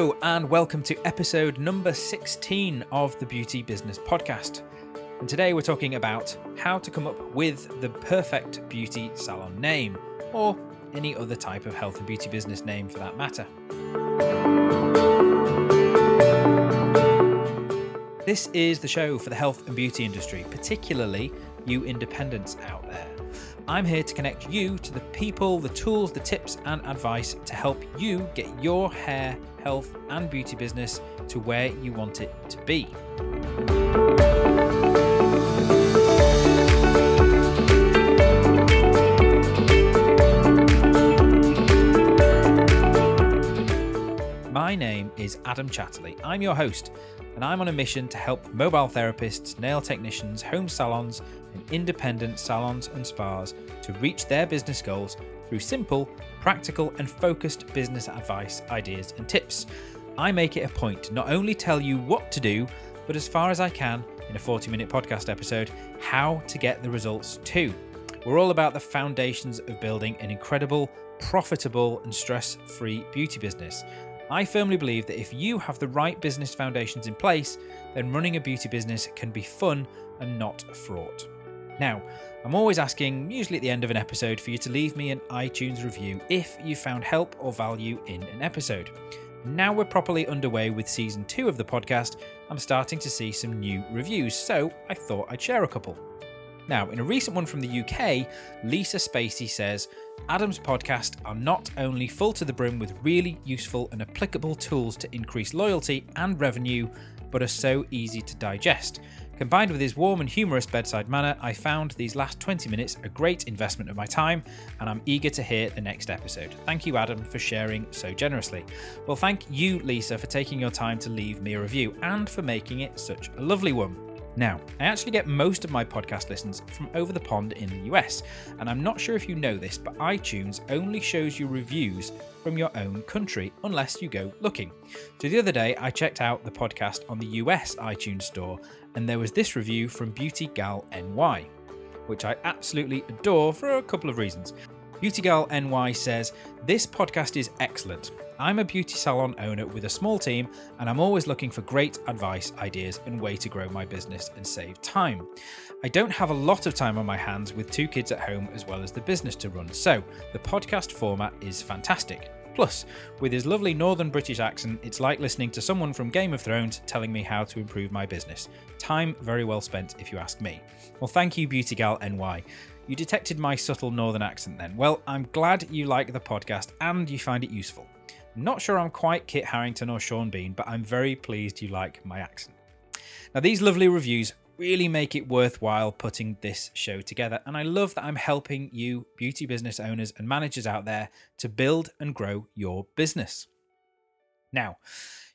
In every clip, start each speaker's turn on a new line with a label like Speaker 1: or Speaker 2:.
Speaker 1: Hello, and welcome to episode number 16 of the Beauty Business Podcast. And today we're talking about how to come up with the perfect beauty salon name, or any other type of health and beauty business name for that matter. This is the show for the health and beauty industry, particularly you independents out there. I'm here to connect you to the people, the tools, the tips, and advice to help you get your hair, health, and beauty business to where you want it to be. My name is Adam Chatterley. I'm your host, and I'm on a mission to help mobile therapists, nail technicians, home salons, and independent salons and spas to reach their business goals through simple, practical, and focused business advice, ideas, and tips. I make it a point to not only tell you what to do, but as far as I can in a 40 minute podcast episode, how to get the results too. We're all about the foundations of building an incredible, profitable, and stress free beauty business. I firmly believe that if you have the right business foundations in place, then running a beauty business can be fun and not fraught. Now, I'm always asking, usually at the end of an episode, for you to leave me an iTunes review if you found help or value in an episode. Now we're properly underway with season two of the podcast, I'm starting to see some new reviews, so I thought I'd share a couple. Now, in a recent one from the UK, Lisa Spacey says Adam's podcast are not only full to the brim with really useful and applicable tools to increase loyalty and revenue, but are so easy to digest. Combined with his warm and humorous bedside manner, I found these last 20 minutes a great investment of my time, and I'm eager to hear the next episode. Thank you, Adam, for sharing so generously. Well, thank you, Lisa, for taking your time to leave me a review and for making it such a lovely one. Now, I actually get most of my podcast listens from over the pond in the US, and I'm not sure if you know this, but iTunes only shows you reviews from your own country unless you go looking. So the other day, I checked out the podcast on the US iTunes store, and there was this review from Beauty Gal NY, which I absolutely adore for a couple of reasons. Beauty Gal NY says, This podcast is excellent. I'm a beauty salon owner with a small team, and I'm always looking for great advice, ideas, and way to grow my business and save time. I don't have a lot of time on my hands with two kids at home as well as the business to run, so the podcast format is fantastic. Plus, with his lovely northern British accent, it's like listening to someone from Game of Thrones telling me how to improve my business. Time very well spent, if you ask me. Well, thank you, Beauty Gal NY. You detected my subtle northern accent then. Well, I'm glad you like the podcast and you find it useful. Not sure I'm quite Kit Harington or Sean Bean, but I'm very pleased you like my accent. Now, these lovely reviews really make it worthwhile putting this show together, and I love that I'm helping you, beauty business owners and managers out there, to build and grow your business. Now,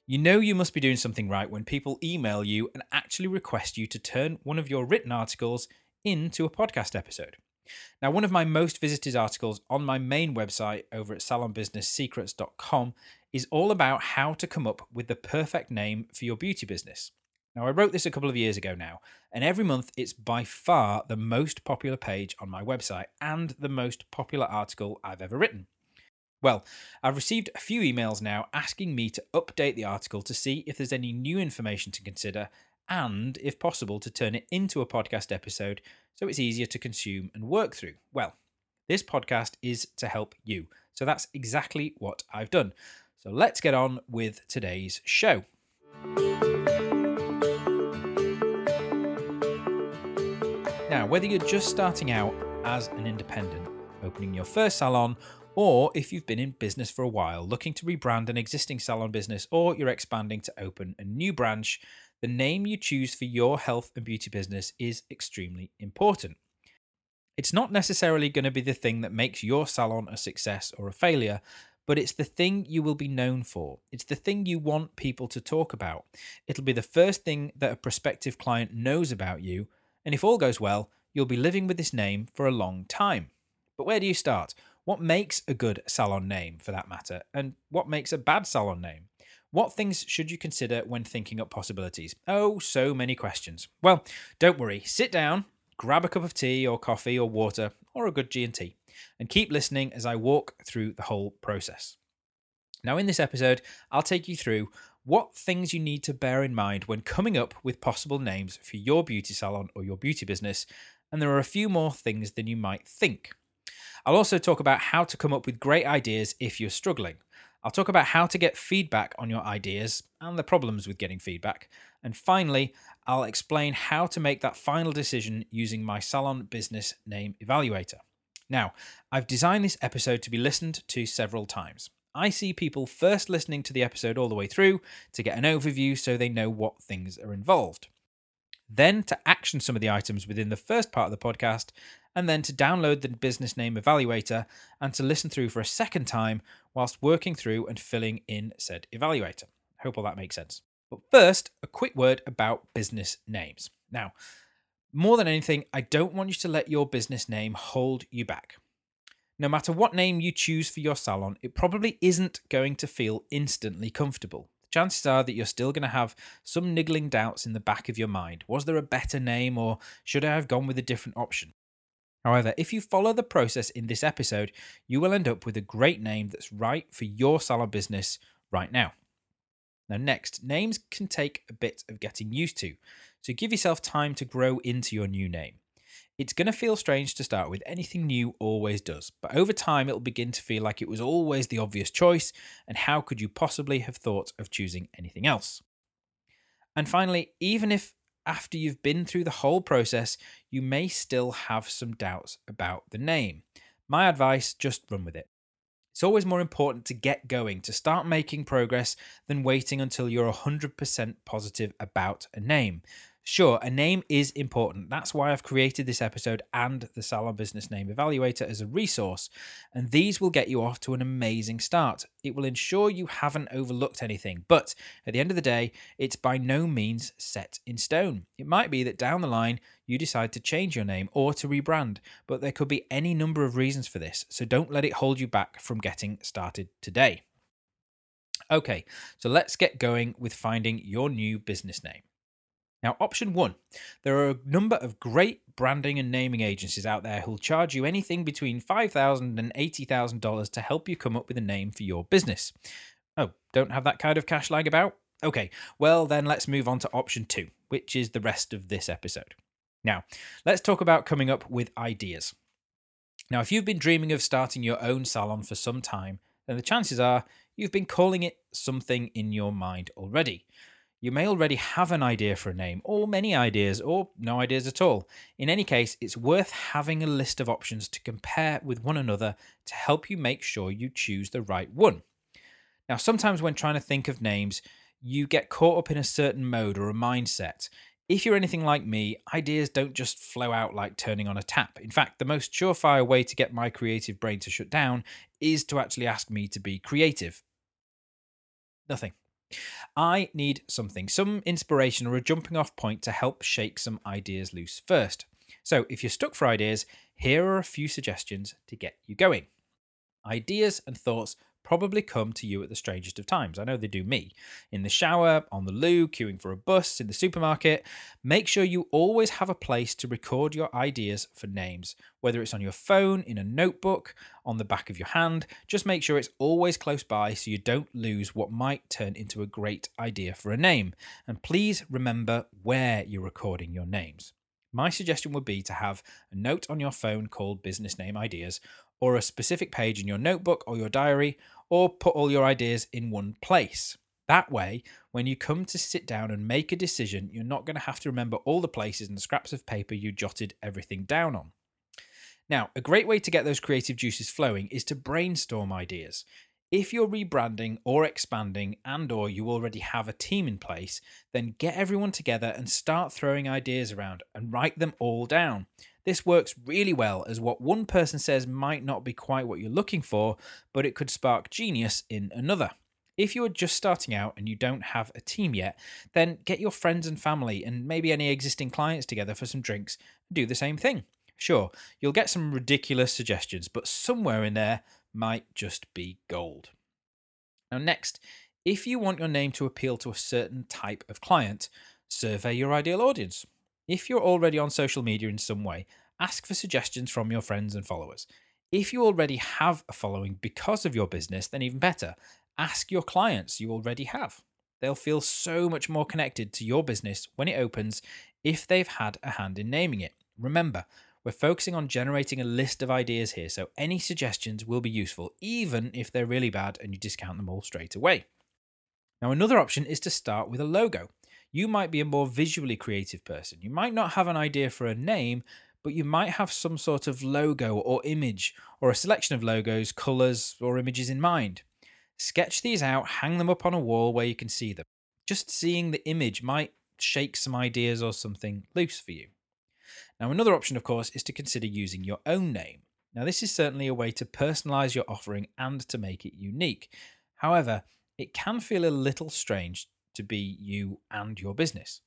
Speaker 1: you know you must be doing something right when people email you and actually request you to turn one of your written articles into a podcast episode. Now, one of my most visited articles on my main website over at salonbusinesssecrets.com is all about how to come up with the perfect name for your beauty business. Now, I wrote this a couple of years ago now, and every month it's by far the most popular page on my website and the most popular article I've ever written. Well, I've received a few emails now asking me to update the article to see if there's any new information to consider and, if possible, to turn it into a podcast episode so it's easier to consume and work through. Well, this podcast is to help you. So that's exactly what I've done. So let's get on with today's show. Now, whether you're just starting out as an independent, opening your first salon, or if you've been in business for a while, looking to rebrand an existing salon business, or you're expanding to open a new branch, the name you choose for your health and beauty business is extremely important. It's not necessarily going to be the thing that makes your salon a success or a failure, but it's the thing you will be known for. It's the thing you want people to talk about. It'll be the first thing that a prospective client knows about you, and if all goes well, you'll be living with this name for a long time. But where do you start? What makes a good salon name, for that matter, and what makes a bad salon name? What things should you consider when thinking up possibilities? Oh, so many questions. Well, don't worry. Sit down, grab a cup of tea or coffee or water or a good G&T and keep listening as I walk through the whole process. Now, in this episode, I'll take you through what things you need to bear in mind when coming up with possible names for your beauty salon or your beauty business, and there are a few more things than you might think. I'll also talk about how to come up with great ideas if you're struggling. I'll talk about how to get feedback on your ideas and the problems with getting feedback. And finally, I'll explain how to make that final decision using my salon business name evaluator. Now, I've designed this episode to be listened to several times. I see people first listening to the episode all the way through to get an overview so they know what things are involved. Then to action some of the items within the first part of the podcast, and then to download the business name evaluator and to listen through for a second time whilst working through and filling in said evaluator. Hope all that makes sense. But first, a quick word about business names. Now, more than anything, I don't want you to let your business name hold you back. No matter what name you choose for your salon, it probably isn't going to feel instantly comfortable. Chances are that you're still going to have some niggling doubts in the back of your mind. Was there a better name, or should I have gone with a different option? However, if you follow the process in this episode, you will end up with a great name that's right for your salon business right now. Now, next, names can take a bit of getting used to, so give yourself time to grow into your new name. It's going to feel strange to start with, anything new always does, but over time it'll begin to feel like it was always the obvious choice, and how could you possibly have thought of choosing anything else? And finally, even if after you've been through the whole process, you may still have some doubts about the name. My advice just run with it. It's always more important to get going, to start making progress, than waiting until you're 100% positive about a name. Sure, a name is important. That's why I've created this episode and the Salon Business Name Evaluator as a resource. And these will get you off to an amazing start. It will ensure you haven't overlooked anything. But at the end of the day, it's by no means set in stone. It might be that down the line, you decide to change your name or to rebrand, but there could be any number of reasons for this. So don't let it hold you back from getting started today. Okay, so let's get going with finding your new business name. Now, option one there are a number of great branding and naming agencies out there who'll charge you anything between $5,000 and $80,000 to help you come up with a name for your business. Oh, don't have that kind of cash lying about? Okay, well, then let's move on to option two, which is the rest of this episode. Now, let's talk about coming up with ideas. Now, if you've been dreaming of starting your own salon for some time, then the chances are you've been calling it something in your mind already. You may already have an idea for a name, or many ideas, or no ideas at all. In any case, it's worth having a list of options to compare with one another to help you make sure you choose the right one. Now, sometimes when trying to think of names, you get caught up in a certain mode or a mindset. If you're anything like me, ideas don't just flow out like turning on a tap. In fact, the most surefire way to get my creative brain to shut down is to actually ask me to be creative. Nothing. I need something, some inspiration or a jumping off point to help shake some ideas loose first. So, if you're stuck for ideas, here are a few suggestions to get you going. Ideas and thoughts probably come to you at the strangest of times. I know they do me. In the shower, on the loo, queuing for a bus, in the supermarket. Make sure you always have a place to record your ideas for names, whether it's on your phone, in a notebook, on the back of your hand. Just make sure it's always close by so you don't lose what might turn into a great idea for a name. And please remember where you're recording your names. My suggestion would be to have a note on your phone called Business Name Ideas, or a specific page in your notebook or your diary, or put all your ideas in one place. That way, when you come to sit down and make a decision, you're not going to have to remember all the places and scraps of paper you jotted everything down on. Now, a great way to get those creative juices flowing is to brainstorm ideas. If you're rebranding or expanding and or you already have a team in place, then get everyone together and start throwing ideas around and write them all down. This works really well as what one person says might not be quite what you're looking for, but it could spark genius in another. If you are just starting out and you don't have a team yet, then get your friends and family and maybe any existing clients together for some drinks and do the same thing. Sure, you'll get some ridiculous suggestions, but somewhere in there might just be gold. Now, next, if you want your name to appeal to a certain type of client, survey your ideal audience. If you're already on social media in some way, ask for suggestions from your friends and followers. If you already have a following because of your business, then even better. Ask your clients you already have. They'll feel so much more connected to your business when it opens if they've had a hand in naming it. Remember, we're focusing on generating a list of ideas here, so any suggestions will be useful, even if they're really bad and you discount them all straight away. Now, another option is to start with a logo. You might be a more visually creative person. You might not have an idea for a name, but you might have some sort of logo or image or a selection of logos, colours, or images in mind. Sketch these out, hang them up on a wall where you can see them. Just seeing the image might shake some ideas or something loose for you. Now, another option, of course, is to consider using your own name. Now, this is certainly a way to personalize your offering and to make it unique. However, it can feel a little strange to be you and your business.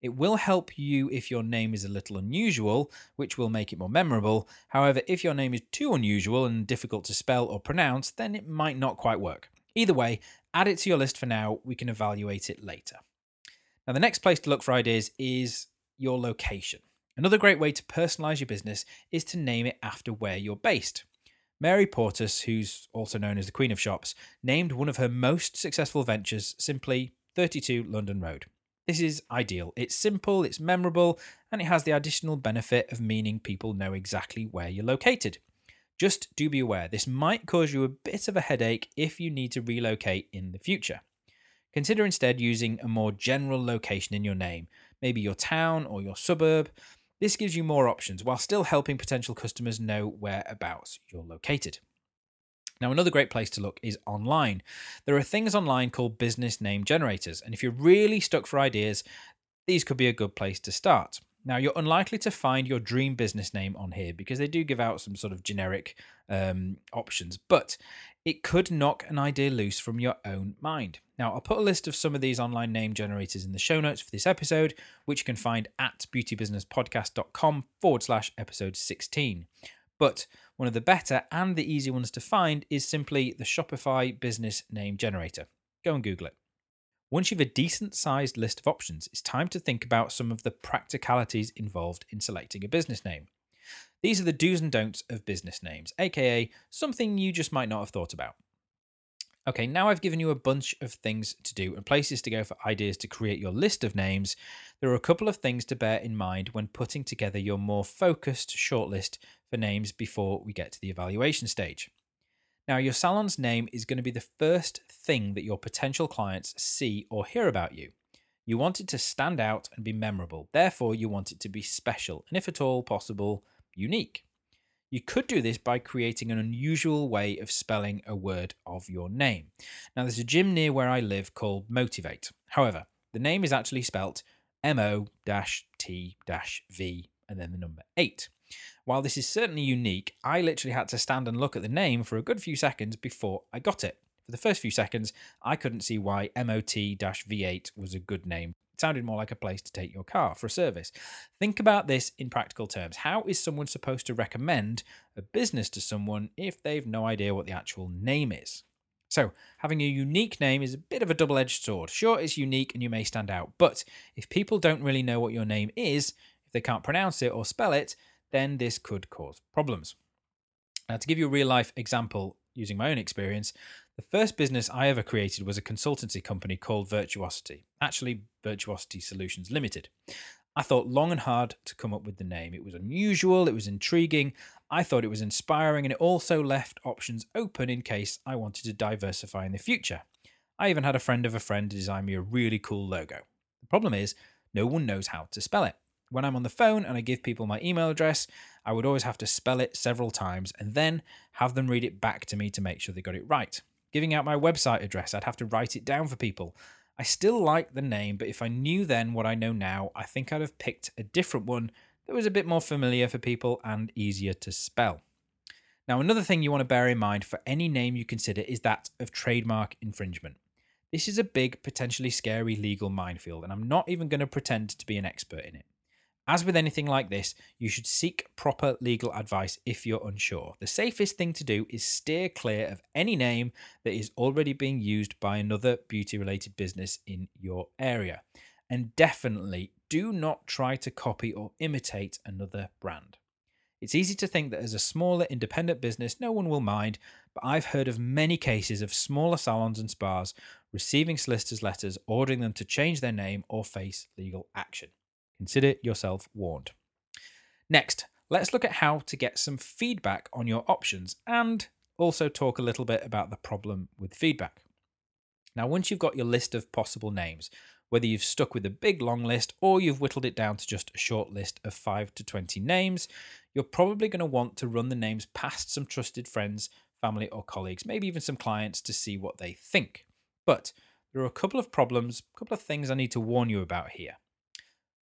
Speaker 1: It will help you if your name is a little unusual, which will make it more memorable. However, if your name is too unusual and difficult to spell or pronounce, then it might not quite work. Either way, add it to your list for now. We can evaluate it later. Now, the next place to look for ideas is your location. Another great way to personalize your business is to name it after where you're based. Mary Portas, who's also known as the Queen of Shops, named one of her most successful ventures simply 32 London Road. This is ideal. It's simple, it's memorable, and it has the additional benefit of meaning people know exactly where you're located. Just do be aware, this might cause you a bit of a headache if you need to relocate in the future. Consider instead using a more general location in your name, maybe your town or your suburb, this gives you more options while still helping potential customers know whereabouts you're located. Now, another great place to look is online. There are things online called business name generators, and if you're really stuck for ideas, these could be a good place to start. Now, you're unlikely to find your dream business name on here because they do give out some sort of generic um, options, but it could knock an idea loose from your own mind. Now, I'll put a list of some of these online name generators in the show notes for this episode, which you can find at beautybusinesspodcast.com forward slash episode 16. But one of the better and the easy ones to find is simply the Shopify business name generator. Go and Google it. Once you've a decent sized list of options, it's time to think about some of the practicalities involved in selecting a business name. These are the do's and don'ts of business names, aka something you just might not have thought about. Okay, now I've given you a bunch of things to do and places to go for ideas to create your list of names. There are a couple of things to bear in mind when putting together your more focused shortlist for names before we get to the evaluation stage. Now, your salon's name is going to be the first thing that your potential clients see or hear about you. You want it to stand out and be memorable. Therefore, you want it to be special and, if at all possible, unique. You could do this by creating an unusual way of spelling a word of your name. Now, there's a gym near where I live called Motivate. However, the name is actually spelt M O T V and then the number 8. While this is certainly unique, I literally had to stand and look at the name for a good few seconds before I got it. For the first few seconds, I couldn't see why MOT V8 was a good name it sounded more like a place to take your car for a service. Think about this in practical terms. How is someone supposed to recommend a business to someone if they've no idea what the actual name is? So, having a unique name is a bit of a double edged sword. Sure, it's unique and you may stand out, but if people don't really know what your name is, if they can't pronounce it or spell it, then this could cause problems. Now, to give you a real life example using my own experience, the first business I ever created was a consultancy company called Virtuosity, actually, Virtuosity Solutions Limited. I thought long and hard to come up with the name. It was unusual, it was intriguing, I thought it was inspiring, and it also left options open in case I wanted to diversify in the future. I even had a friend of a friend design me a really cool logo. The problem is, no one knows how to spell it. When I'm on the phone and I give people my email address, I would always have to spell it several times and then have them read it back to me to make sure they got it right giving out my website address. I'd have to write it down for people. I still like the name, but if I knew then what I know now, I think I'd have picked a different one that was a bit more familiar for people and easier to spell. Now, another thing you want to bear in mind for any name you consider is that of trademark infringement. This is a big, potentially scary legal minefield, and I'm not even going to pretend to be an expert in it. As with anything like this, you should seek proper legal advice if you're unsure. The safest thing to do is steer clear of any name that is already being used by another beauty related business in your area. And definitely do not try to copy or imitate another brand. It's easy to think that as a smaller independent business, no one will mind, but I've heard of many cases of smaller salons and spas receiving solicitors' letters ordering them to change their name or face legal action. Consider yourself warned. Next, let's look at how to get some feedback on your options and also talk a little bit about the problem with feedback. Now, once you've got your list of possible names, whether you've stuck with a big long list or you've whittled it down to just a short list of 5 to 20 names, you're probably going to want to run the names past some trusted friends, family, or colleagues, maybe even some clients to see what they think. But there are a couple of problems, a couple of things I need to warn you about here.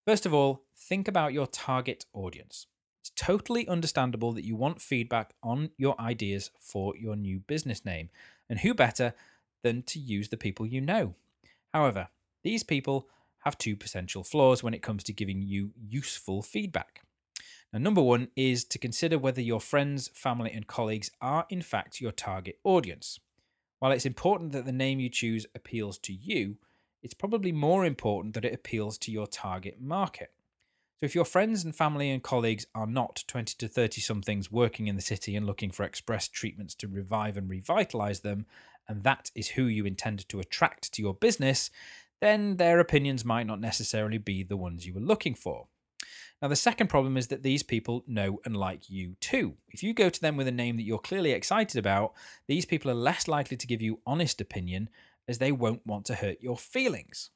Speaker 1: First of all, think about your target audience. It's totally understandable that you want feedback on your ideas for your new business name, and who better than to use the people you know? However, these people have two potential flaws when it comes to giving you useful feedback. Now, number one is to consider whether your friends, family, and colleagues are in fact your target audience. While it's important that the name you choose appeals to you, it's probably more important that it appeals to your target market. So, if your friends and family and colleagues are not 20 to 30 somethings working in the city and looking for express treatments to revive and revitalize them, and that is who you intend to attract to your business, then their opinions might not necessarily be the ones you were looking for. Now, the second problem is that these people know and like you too. If you go to them with a name that you're clearly excited about, these people are less likely to give you honest opinion as they won't want to hurt your feelings.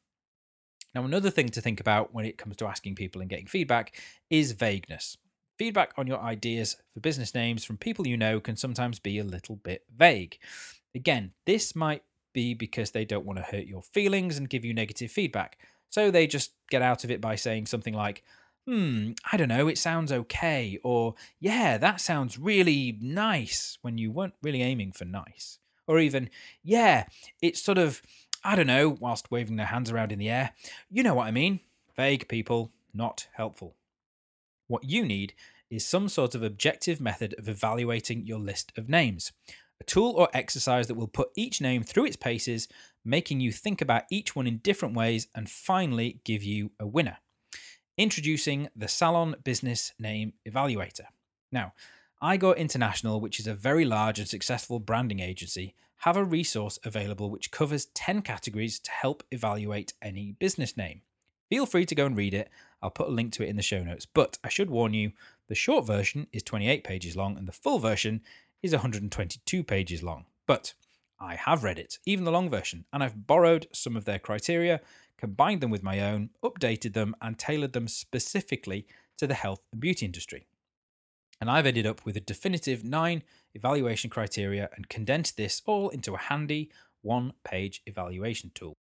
Speaker 1: Now, another thing to think about when it comes to asking people and getting feedback is vagueness. Feedback on your ideas for business names from people you know can sometimes be a little bit vague. Again, this might be because they don't want to hurt your feelings and give you negative feedback. So they just get out of it by saying something like, hmm, I don't know, it sounds okay, or yeah, that sounds really nice when you weren't really aiming for nice. Or even, yeah, it's sort of, I don't know, whilst waving their hands around in the air. You know what I mean. Vague people, not helpful. What you need is some sort of objective method of evaluating your list of names. A tool or exercise that will put each name through its paces, making you think about each one in different ways, and finally give you a winner. Introducing the Salon Business Name Evaluator. Now, Igor International, which is a very large and successful branding agency, have a resource available which covers 10 categories to help evaluate any business name. Feel free to go and read it. I'll put a link to it in the show notes. But I should warn you, the short version is 28 pages long and the full version is 122 pages long. But I have read it, even the long version, and I've borrowed some of their criteria combined them with my own, updated them, and tailored them specifically to the health and beauty industry. And I've ended up with a definitive nine evaluation criteria and condensed this all into a handy one page evaluation tool.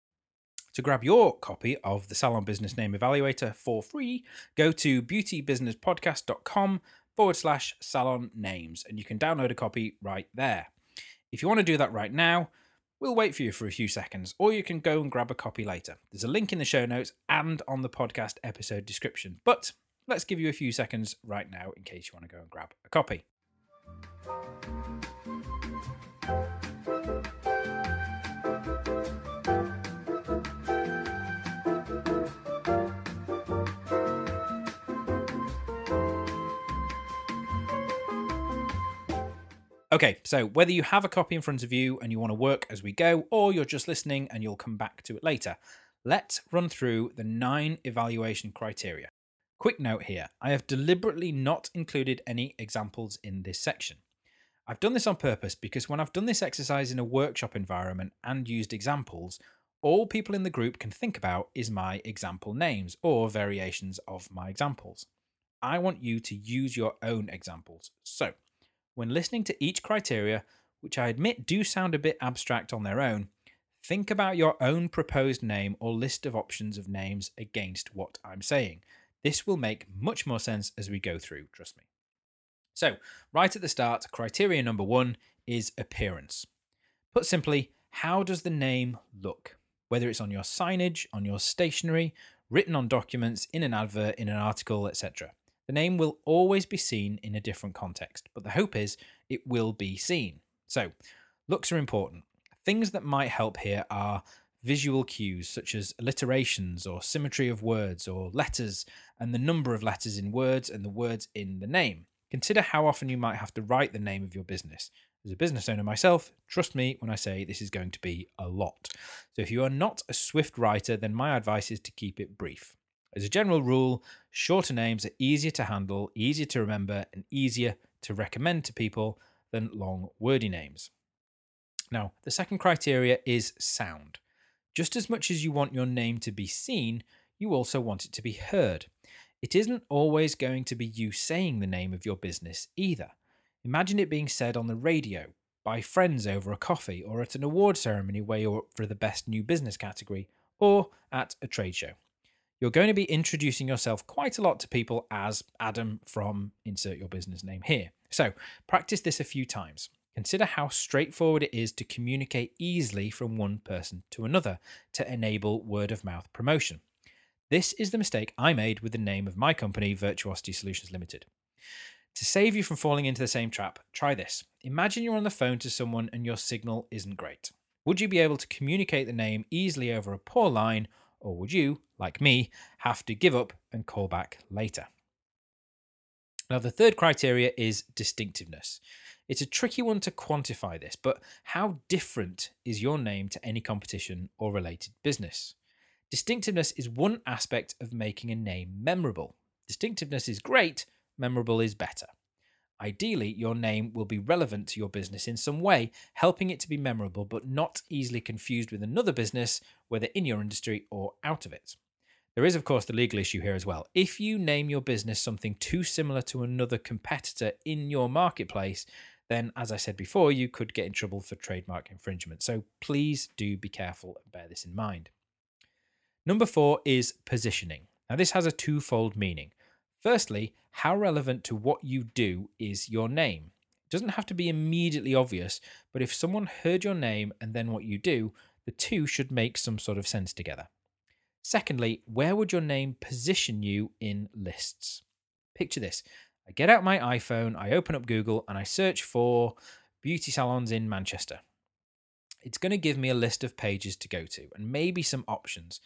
Speaker 1: To grab your copy of the Salon Business Name Evaluator for free, go to beautybusinesspodcast.com forward slash salon names and you can download a copy right there. If you want to do that right now, We'll wait for you for a few seconds, or you can go and grab a copy later. There's a link in the show notes and on the podcast episode description. But let's give you a few seconds right now in case you want to go and grab a copy. Okay, so whether you have a copy in front of you and you want to work as we go, or you're just listening and you'll come back to it later, let's run through the nine evaluation criteria. Quick note here I have deliberately not included any examples in this section. I've done this on purpose because when I've done this exercise in a workshop environment and used examples, all people in the group can think about is my example names or variations of my examples. I want you to use your own examples. So, when listening to each criteria, which I admit do sound a bit abstract on their own, think about your own proposed name or list of options of names against what I'm saying. This will make much more sense as we go through, trust me. So, right at the start, criteria number one is appearance. Put simply, how does the name look? Whether it's on your signage, on your stationery, written on documents, in an advert, in an article, etc. The name will always be seen in a different context, but the hope is it will be seen. So, looks are important. Things that might help here are visual cues such as alliterations or symmetry of words or letters and the number of letters in words and the words in the name. Consider how often you might have to write the name of your business. As a business owner myself, trust me when I say this is going to be a lot. So if you are not a swift writer, then my advice is to keep it brief. As a general rule, shorter names are easier to handle, easier to remember, and easier to recommend to people than long, wordy names. Now, the second criteria is sound. Just as much as you want your name to be seen, you also want it to be heard. It isn't always going to be you saying the name of your business either. Imagine it being said on the radio, by friends over a coffee, or at an award ceremony where you're up for the best new business category, or at a trade show you're going to be introducing yourself quite a lot to people as Adam from insert your business name here. So practice this a few times. Consider how straightforward it is to communicate easily from one person to another to enable word of mouth promotion. This is the mistake I made with the name of my company, Virtuosity Solutions Limited. To save you from falling into the same trap, try this. Imagine you're on the phone to someone and your signal isn't great. Would you be able to communicate the name easily over a poor line or would you, like me, have to give up and call back later? Now, the third criteria is distinctiveness. It's a tricky one to quantify this, but how different is your name to any competition or related business? Distinctiveness is one aspect of making a name memorable. Distinctiveness is great, memorable is better. Ideally, your name will be relevant to your business in some way, helping it to be memorable but not easily confused with another business, whether in your industry or out of it. There is, of course, the legal issue here as well. If you name your business something too similar to another competitor in your marketplace, then, as I said before, you could get in trouble for trademark infringement. So please do be careful and bear this in mind. Number four is positioning. Now, this has a twofold meaning. Firstly, how relevant to what you do is your name? It doesn't have to be immediately obvious, but if someone heard your name and then what you do, the two should make some sort of sense together. Secondly, where would your name position you in lists? Picture this I get out my iPhone, I open up Google, and I search for beauty salons in Manchester. It's going to give me a list of pages to go to and maybe some options,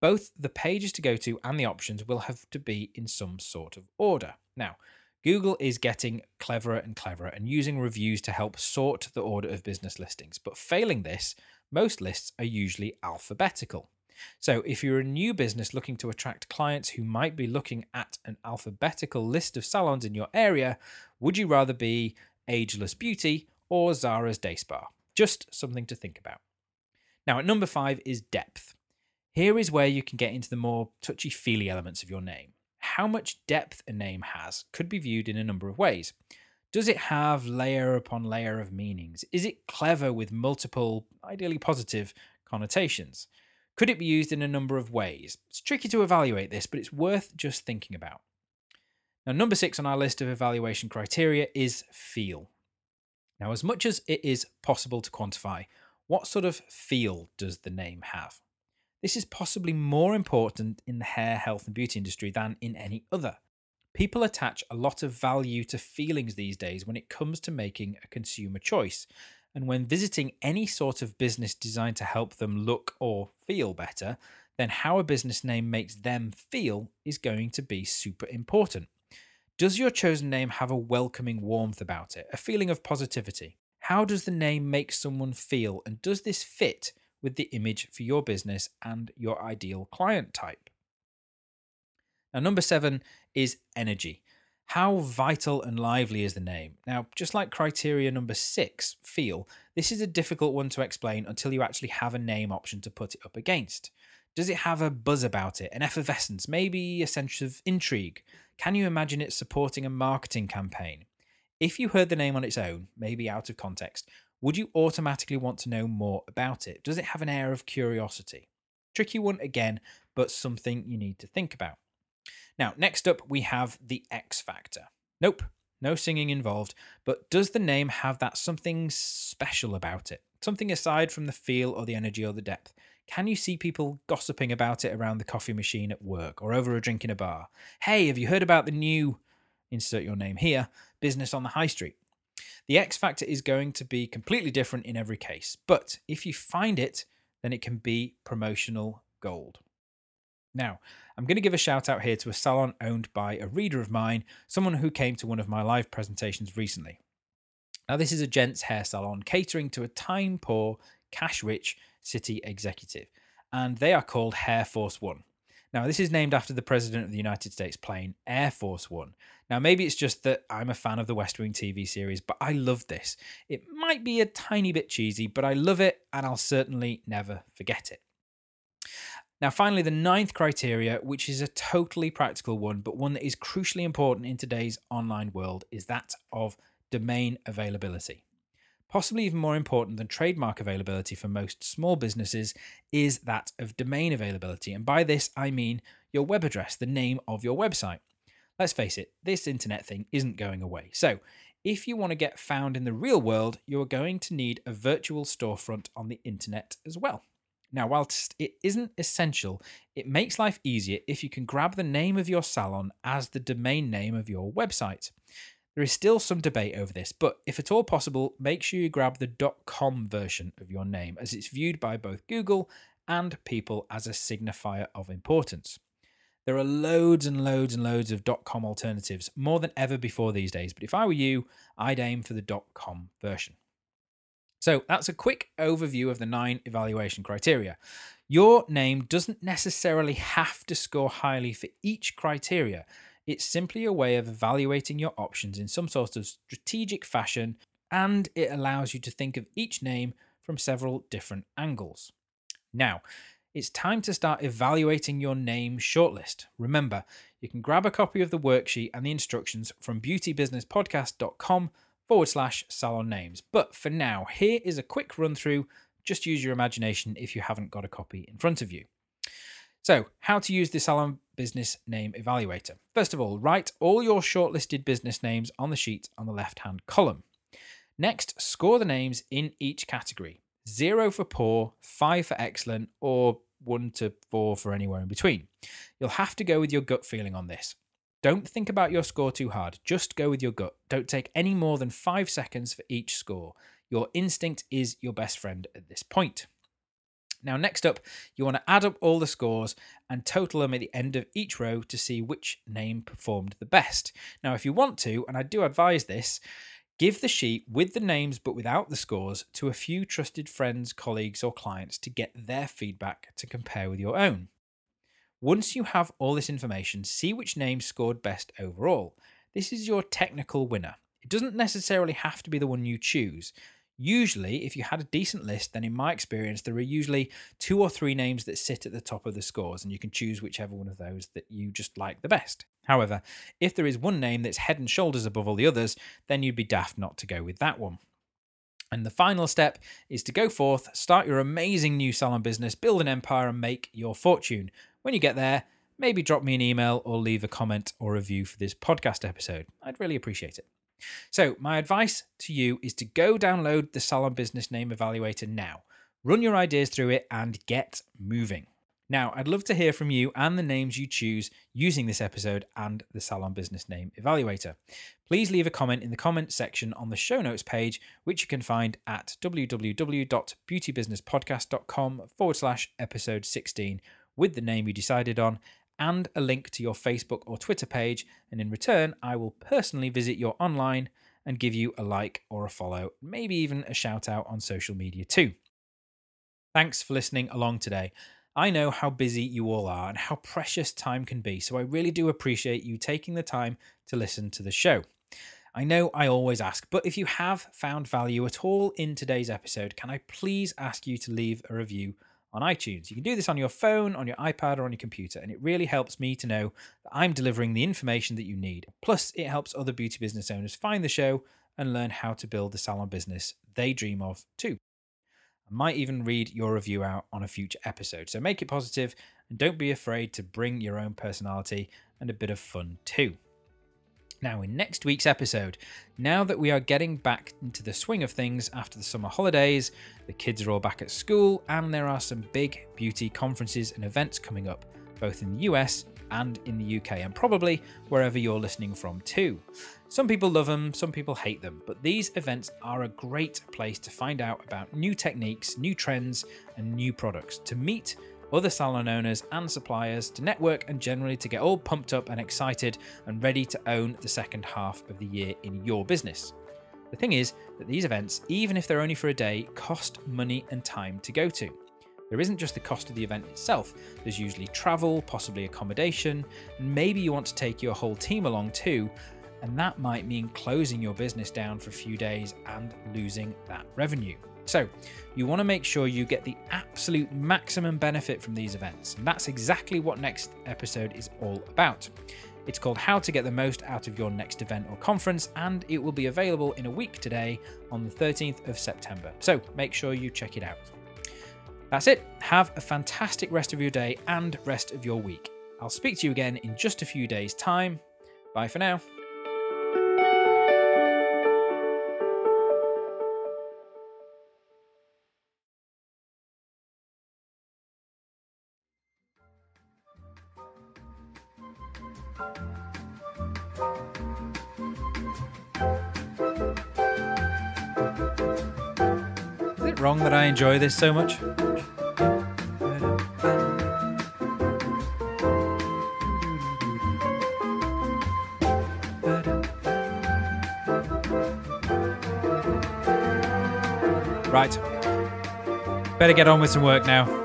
Speaker 1: both the pages to go to and the options will have to be in some sort of order. Now, Google is getting cleverer and cleverer and using reviews to help sort the order of business listings. But failing this, most lists are usually alphabetical. So, if you're a new business looking to attract clients who might be looking at an alphabetical list of salons in your area, would you rather be Ageless Beauty or Zara's Day Spa? Just something to think about. Now, at number five is depth. Here is where you can get into the more touchy feely elements of your name. How much depth a name has could be viewed in a number of ways. Does it have layer upon layer of meanings? Is it clever with multiple, ideally positive, connotations? Could it be used in a number of ways? It's tricky to evaluate this, but it's worth just thinking about. Now, number six on our list of evaluation criteria is feel. Now, as much as it is possible to quantify, what sort of feel does the name have? This is possibly more important in the hair, health, and beauty industry than in any other. People attach a lot of value to feelings these days when it comes to making a consumer choice. And when visiting any sort of business designed to help them look or feel better, then how a business name makes them feel is going to be super important. Does your chosen name have a welcoming warmth about it, a feeling of positivity? How does the name make someone feel, and does this fit with the image for your business and your ideal client type. Now, number seven is energy. How vital and lively is the name? Now, just like criteria number six, feel, this is a difficult one to explain until you actually have a name option to put it up against. Does it have a buzz about it, an effervescence, maybe a sense of intrigue? Can you imagine it supporting a marketing campaign? If you heard the name on its own, maybe out of context, would you automatically want to know more about it? Does it have an air of curiosity? Tricky one again, but something you need to think about. Now, next up, we have the X Factor. Nope, no singing involved, but does the name have that something special about it? Something aside from the feel or the energy or the depth? Can you see people gossiping about it around the coffee machine at work or over a drink in a bar? Hey, have you heard about the new, insert your name here, business on the high street? The X factor is going to be completely different in every case, but if you find it, then it can be promotional gold. Now, I'm going to give a shout out here to a salon owned by a reader of mine, someone who came to one of my live presentations recently. Now, this is a gents hair salon catering to a time poor, cash rich city executive, and they are called Hair Force One. Now, this is named after the President of the United States plane, Air Force One. Now, maybe it's just that I'm a fan of the West Wing TV series, but I love this. It might be a tiny bit cheesy, but I love it, and I'll certainly never forget it. Now, finally, the ninth criteria, which is a totally practical one, but one that is crucially important in today's online world, is that of domain availability. Possibly even more important than trademark availability for most small businesses is that of domain availability. And by this, I mean your web address, the name of your website. Let's face it, this internet thing isn't going away. So, if you want to get found in the real world, you're going to need a virtual storefront on the internet as well. Now, whilst it isn't essential, it makes life easier if you can grab the name of your salon as the domain name of your website. There is still some debate over this, but if at all possible, make sure you grab the .com version of your name as it's viewed by both Google and people as a signifier of importance. There are loads and loads and loads of .com alternatives, more than ever before these days, but if I were you, I'd aim for the .com version. So that's a quick overview of the nine evaluation criteria. Your name doesn't necessarily have to score highly for each criteria. It's simply a way of evaluating your options in some sort of strategic fashion, and it allows you to think of each name from several different angles. Now, it's time to start evaluating your name shortlist. Remember, you can grab a copy of the worksheet and the instructions from beautybusinesspodcast.com forward slash salon names. But for now, here is a quick run through. Just use your imagination if you haven't got a copy in front of you. So, how to use the Salon Business Name Evaluator. First of all, write all your shortlisted business names on the sheet on the left hand column. Next, score the names in each category zero for poor, five for excellent, or one to four for anywhere in between. You'll have to go with your gut feeling on this. Don't think about your score too hard, just go with your gut. Don't take any more than five seconds for each score. Your instinct is your best friend at this point. Now, next up, you want to add up all the scores and total them at the end of each row to see which name performed the best. Now, if you want to, and I do advise this, give the sheet with the names but without the scores to a few trusted friends, colleagues, or clients to get their feedback to compare with your own. Once you have all this information, see which name scored best overall. This is your technical winner. It doesn't necessarily have to be the one you choose. Usually, if you had a decent list, then in my experience, there are usually two or three names that sit at the top of the scores, and you can choose whichever one of those that you just like the best. However, if there is one name that's head and shoulders above all the others, then you'd be daft not to go with that one. And the final step is to go forth, start your amazing new salon business, build an empire, and make your fortune. When you get there, maybe drop me an email or leave a comment or review for this podcast episode. I'd really appreciate it. So, my advice to you is to go download the Salon Business Name Evaluator now. Run your ideas through it and get moving. Now, I'd love to hear from you and the names you choose using this episode and the Salon Business Name Evaluator. Please leave a comment in the comment section on the show notes page, which you can find at www.beautybusinesspodcast.com forward slash episode 16 with the name you decided on and a link to your Facebook or Twitter page. And in return, I will personally visit your online and give you a like or a follow, maybe even a shout out on social media too. Thanks for listening along today. I know how busy you all are and how precious time can be, so I really do appreciate you taking the time to listen to the show. I know I always ask, but if you have found value at all in today's episode, can I please ask you to leave a review on iTunes. You can do this on your phone, on your iPad, or on your computer, and it really helps me to know that I'm delivering the information that you need. Plus, it helps other beauty business owners find the show and learn how to build the salon business they dream of too. I might even read your review out on a future episode. So make it positive and don't be afraid to bring your own personality and a bit of fun too. Now, in next week's episode, now that we are getting back into the swing of things after the summer holidays, the kids are all back at school, and there are some big beauty conferences and events coming up, both in the US and in the UK, and probably wherever you're listening from too. Some people love them, some people hate them, but these events are a great place to find out about new techniques, new trends, and new products to meet other salon owners and suppliers to network and generally to get all pumped up and excited and ready to own the second half of the year in your business. The thing is that these events, even if they're only for a day, cost money and time to go to. There isn't just the cost of the event itself, there's usually travel, possibly accommodation, and maybe you want to take your whole team along too, and that might mean closing your business down for a few days and losing that revenue. So, you want to make sure you get the absolute maximum benefit from these events, and that's exactly what next episode is all about. It's called How to Get the Most Out of Your Next Event or Conference, and it will be available in a week today on the 13th of September. So make sure you check it out. That's it. Have a fantastic rest of your day and rest of your week. I'll speak to you again in just a few days' time. Bye for now. Wrong that I enjoy this so much? Right. Better get on with some work now.